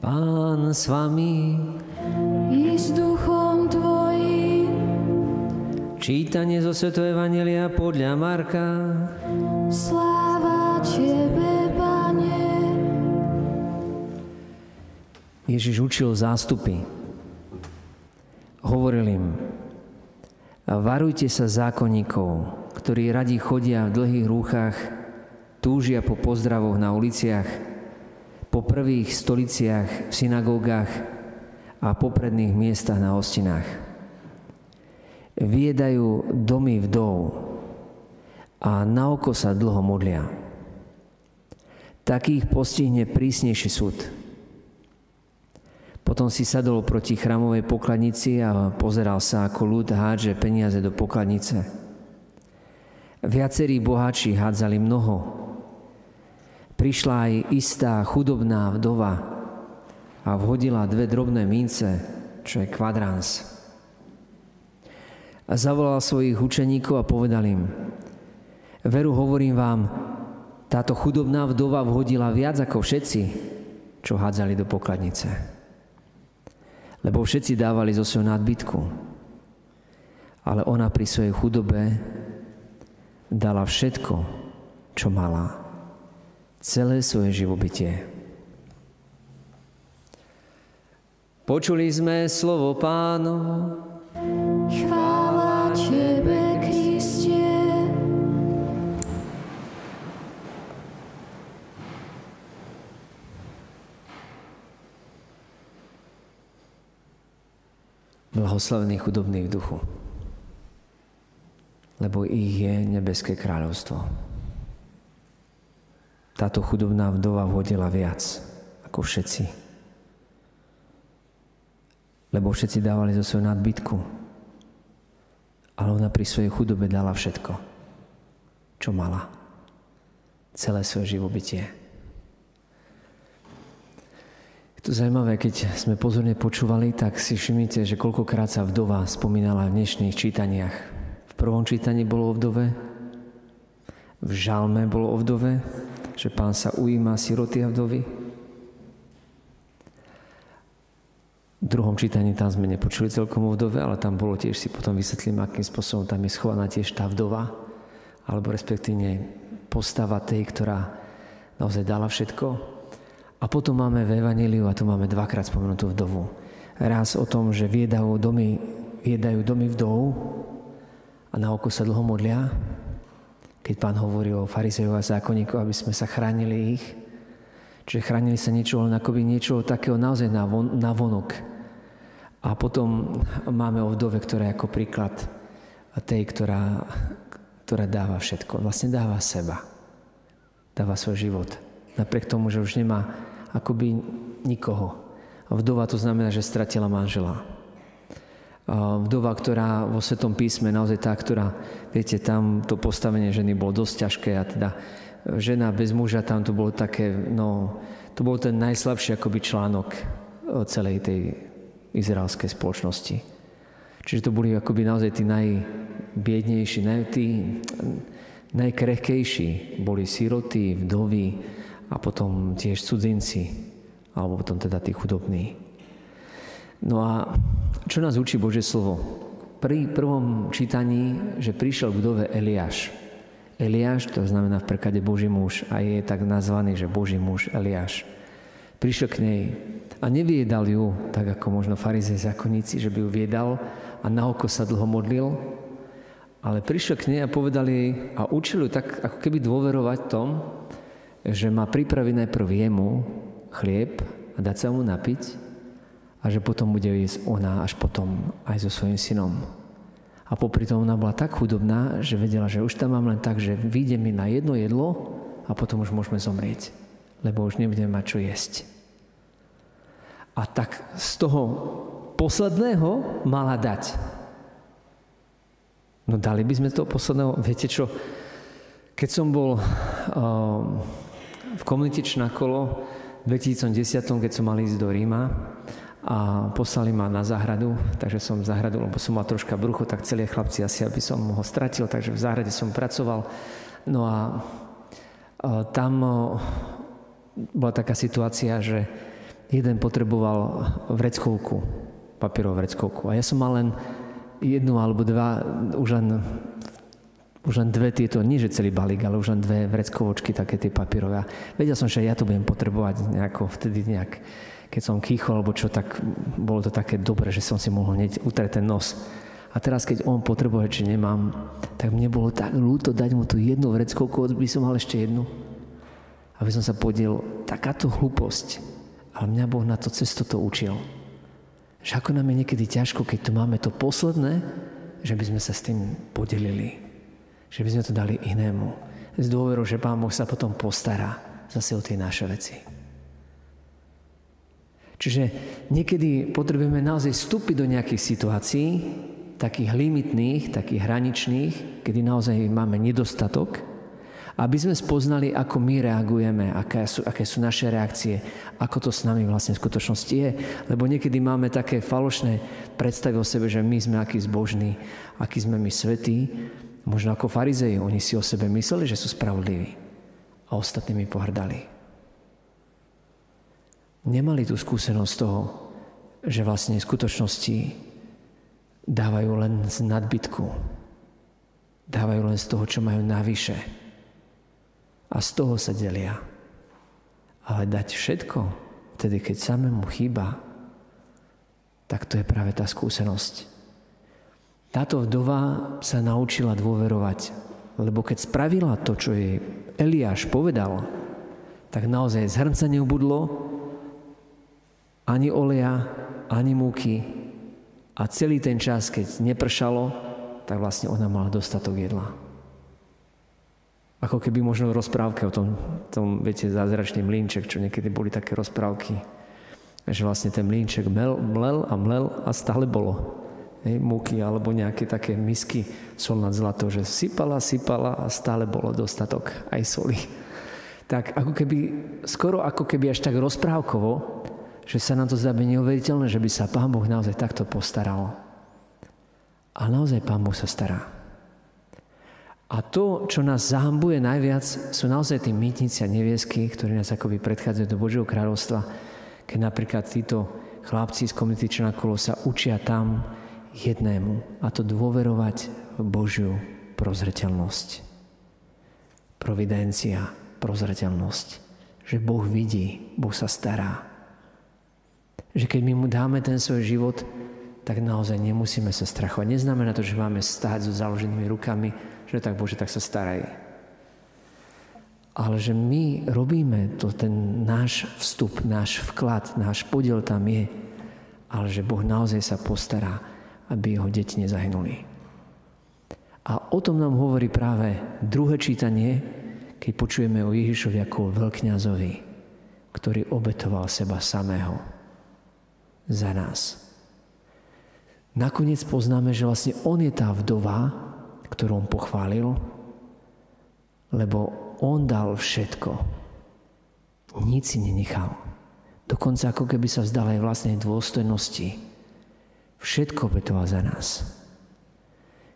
Pán s vami. I s duchom tvojim. Čítanie zo Sv. Evangelia podľa Marka. Sláva Tebe, Pane. Ježiš učil zástupy. Hovoril im, varujte sa zákonníkov, ktorí radi chodia v dlhých rúchach, túžia po pozdravoch na uliciach, po prvých stoliciach v synagógach a popredných miestach na hostinách. Viedajú domy vdov a na oko sa dlho modlia. Takých postihne prísnejší súd. Potom si sadol proti chramovej pokladnici a pozeral sa, ako ľud hádže peniaze do pokladnice. Viacerí boháči hádzali mnoho, prišla aj istá chudobná vdova a vhodila dve drobné mince, čo je kvadráns. A zavolal svojich učeníkov a povedal im, veru hovorím vám, táto chudobná vdova vhodila viac ako všetci, čo hádzali do pokladnice. Lebo všetci dávali zo svojho nadbytku. Ale ona pri svojej chudobe dala všetko, čo mala celé svoje živobytie. Počuli sme slovo pánu. Chvála Tebe, Kriste. Blahoslavný chudobný v duchu, lebo ich je nebeské kráľovstvo. Táto chudobná vdova vodila viac ako všetci. Lebo všetci dávali zo svojho nadbytku. Ale ona pri svojej chudobe dala všetko, čo mala. Celé svoje živobytie. Je to zaujímavé, keď sme pozorne počúvali, tak si všimnite, že koľkokrát sa vdova spomínala v dnešných čítaniach. V prvom čítaní bolo o vdove, v žalme bolo o vdove, že pán sa ujíma siroty a vdovy. V druhom čítaní tam sme nepočuli celkom o vdove, ale tam bolo tiež, si potom vysvetlím, akým spôsobom tam je schovaná tiež tá vdova, alebo respektíve postava tej, ktorá naozaj dala všetko. A potom máme v Evangeliu, a tu máme dvakrát spomenutú vdovu. Raz o tom, že viedajú domy, viedajú domy vdov a na oko sa dlho modlia, keď pán hovorí o farizejov a zákonníkov, aby sme sa chránili ich. Čiže chránili sa niečo, len akoby niečo takého naozaj na, von, na vonok. A potom máme o vdove, ktorá je ako príklad tej, ktorá, ktorá dáva všetko. Vlastne dáva seba. Dáva svoj život. Napriek tomu, že už nemá akoby nikoho. Vdova to znamená, že stratila manžela vdova, ktorá vo Svetom písme naozaj tá, ktorá, viete, tam to postavenie ženy bolo dosť ťažké a teda žena bez muža tam to bolo také, no, to bol ten najslabší akoby článok celej tej izraelskej spoločnosti. Čiže to boli akoby naozaj tí najbiednejší, naj, tí najkrehkejší. Boli síroty, vdovy a potom tiež cudzinci, alebo potom teda tí chudobní. No a čo nás učí Bože slovo? Pri prvom čítaní, že prišiel k dove Eliáš. Eliáš, to znamená v preklade Boží muž a je tak nazvaný, že Boží muž Eliáš. Prišiel k nej a neviedal ju, tak ako možno farizej zákonníci, že by ju viedal a na oko sa dlho modlil, ale prišiel k nej a povedal jej a učil ju tak ako keby dôverovať tom, že má pripraviť najprv jemu chlieb a dať sa mu napiť a že potom bude jesť ona až potom aj so svojím synom. A popri tom ona bola tak chudobná, že vedela, že už tam mám len tak, že vyjde mi na jedno jedlo a potom už môžeme zomrieť, lebo už nebudeme mať čo jesť. A tak z toho posledného mala dať. No dali by sme toho posledného, viete čo, keď som bol uh, v komunite Čnakolo v 2010, keď som mal ísť do Ríma, a poslali ma na záhradu, takže som záhradu, lebo som mal troška brucho, tak celé chlapci asi, aby som ho stratil, takže v záhrade som pracoval. No a, a tam bola taká situácia, že jeden potreboval vreckovku, papierovú vreckovku. A ja som mal len jednu alebo dva, už len, už len dve tieto, nie že celý balík, ale už len dve vreckovočky, také tie papierové. A vedel som, že ja to budem potrebovať nejako vtedy nejak, keď som kýchol, alebo čo, tak bolo to také dobre, že som si mohol hneď utrieť ten nos. A teraz, keď on potrebuje, či nemám, tak mne bolo tak ľúto dať mu tú jednu vreckovku, by som mal ešte jednu. Aby som sa podiel, takáto hlúposť. Ale mňa Boh na to cesto to učil. Že ako nám je niekedy ťažko, keď tu máme to posledné, že by sme sa s tým podelili. Že by sme to dali inému. S dôverou, že Pán Boh sa potom postará zase o tie naše veci. Čiže niekedy potrebujeme naozaj vstúpiť do nejakých situácií, takých limitných, takých hraničných, kedy naozaj máme nedostatok, aby sme spoznali, ako my reagujeme, aké sú, aké sú naše reakcie, ako to s nami vlastne v skutočnosti je. Lebo niekedy máme také falošné predstavy o sebe, že my sme akí zbožní, akí sme my svetí, možno ako farizeji. Oni si o sebe mysleli, že sú spravodliví a ostatnými pohrdali. Nemali tú skúsenosť toho, že vlastne v skutočnosti dávajú len z nadbytku. Dávajú len z toho, čo majú navyše. A z toho sa delia. Ale dať všetko, vtedy keď samému chýba, tak to je práve tá skúsenosť. Táto vdova sa naučila dôverovať, lebo keď spravila to, čo jej Eliáš povedal, tak naozaj z hrnca neubudlo ani oleja, ani múky, a celý ten čas, keď nepršalo, tak vlastne ona mala dostatok jedla. Ako keby možno rozprávke o tom, tom viete, zázračný mlínček, čo niekedy boli také rozprávky, že vlastne ten mlínček mel, mlel a mlel a stále bolo. Hej, múky alebo nejaké také misky sol nad zlato, že sypala, sypala a stále bolo dostatok aj soli. Tak ako keby, skoro ako keby až tak rozprávkovo, že sa nám to zdá byť neuveriteľné, že by sa Pán Boh naozaj takto postaral. A naozaj Pán Boh sa stará. A to, čo nás zahambuje najviac, sú naozaj tí mýtnici a neviesky, ktorí nás akoby predchádzajú do Božieho kráľovstva, keď napríklad títo chlapci z komunity Černakolo sa učia tam jednému, a to dôverovať v Božiu prozreteľnosť. Providencia, prozreteľnosť. Že Boh vidí, Boh sa stará že keď my mu dáme ten svoj život, tak naozaj nemusíme sa strachovať. Neznamená to, že máme stáť so založenými rukami, že tak Bože, tak sa staraj. Ale že my robíme to, ten náš vstup, náš vklad, náš podiel tam je, ale že Boh naozaj sa postará, aby jeho deti nezahynuli. A o tom nám hovorí práve druhé čítanie, keď počujeme o Ježišovi ako veľkňazovi, ktorý obetoval seba samého za nás. Nakoniec poznáme, že vlastne on je tá vdova, ktorú on pochválil, lebo on dal všetko. Nic si nenechal. Dokonca ako keby sa vzdal aj vlastnej dôstojnosti. Všetko obetoval za nás.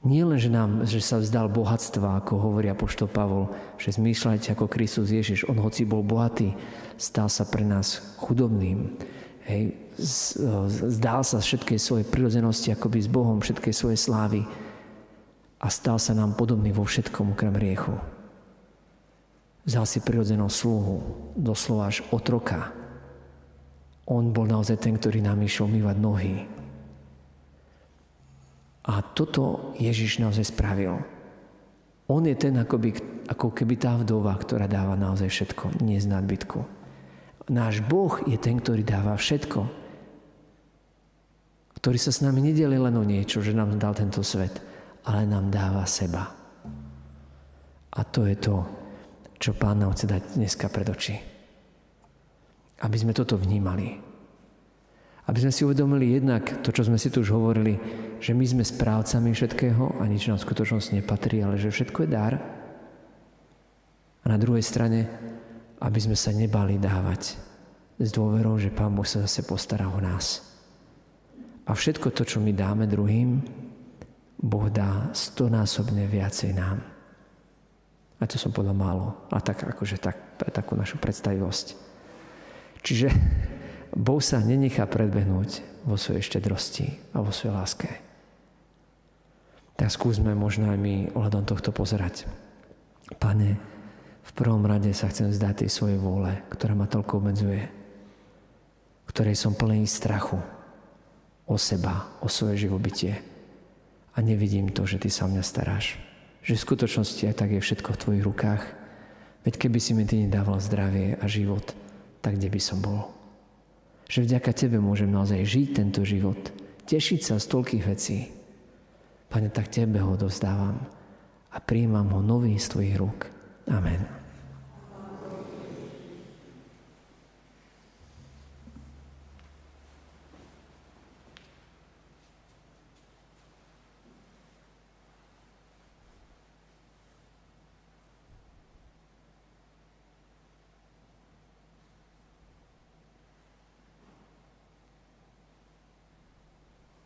Nie len, že, nám, že sa vzdal bohatstva, ako hovorí apoštol Pavol, že zmýšľajte ako Kristus Ježiš. On hoci bol bohatý, stal sa pre nás chudobným. Hej, zdal sa všetkej svojej prirodzenosti akoby s Bohom, všetkej svojej slávy a stal sa nám podobný vo všetkom okrem riechu. Vzal si prirodzenú sluhu, doslova až otroka. On bol naozaj ten, ktorý nám išiel umývať nohy. A toto Ježiš naozaj spravil. On je ten, akoby, ako keby tá vdova, ktorá dáva naozaj všetko, nie z nadbytku. Náš Boh je ten, ktorý dáva všetko. Ktorý sa s nami nedeli len o niečo, že nám dal tento svet, ale nám dáva seba. A to je to, čo Pán nám chce dať dneska pred oči. Aby sme toto vnímali. Aby sme si uvedomili jednak to, čo sme si tu už hovorili, že my sme správcami všetkého a nič nám v skutočnosti nepatrí, ale že všetko je dar. A na druhej strane, aby sme sa nebali dávať s dôverou, že Pán Boh sa zase postará o nás. A všetko to, čo my dáme druhým, Boh dá stonásobne viacej nám. A to som povedal málo. A tak akože tak, takú našu predstavivosť. Čiže Boh sa nenechá predbehnúť vo svojej štedrosti a vo svojej láske. Tak skúsme možno aj my ohľadom tohto pozerať. Pane, v prvom rade sa chcem zdať tej svojej vôle, ktorá ma toľko obmedzuje, ktorej som plný strachu o seba, o svoje živobytie a nevidím to, že Ty sa o mňa staráš. Že v skutočnosti aj tak je všetko v Tvojich rukách. Veď keby si mi Ty nedával zdravie a život, tak kde by som bol? Že vďaka Tebe môžem naozaj žiť tento život, tešiť sa z toľkých vecí, Pane, tak Tebe ho dozdávam a príjmam ho nový z Tvojich rúk. Amen.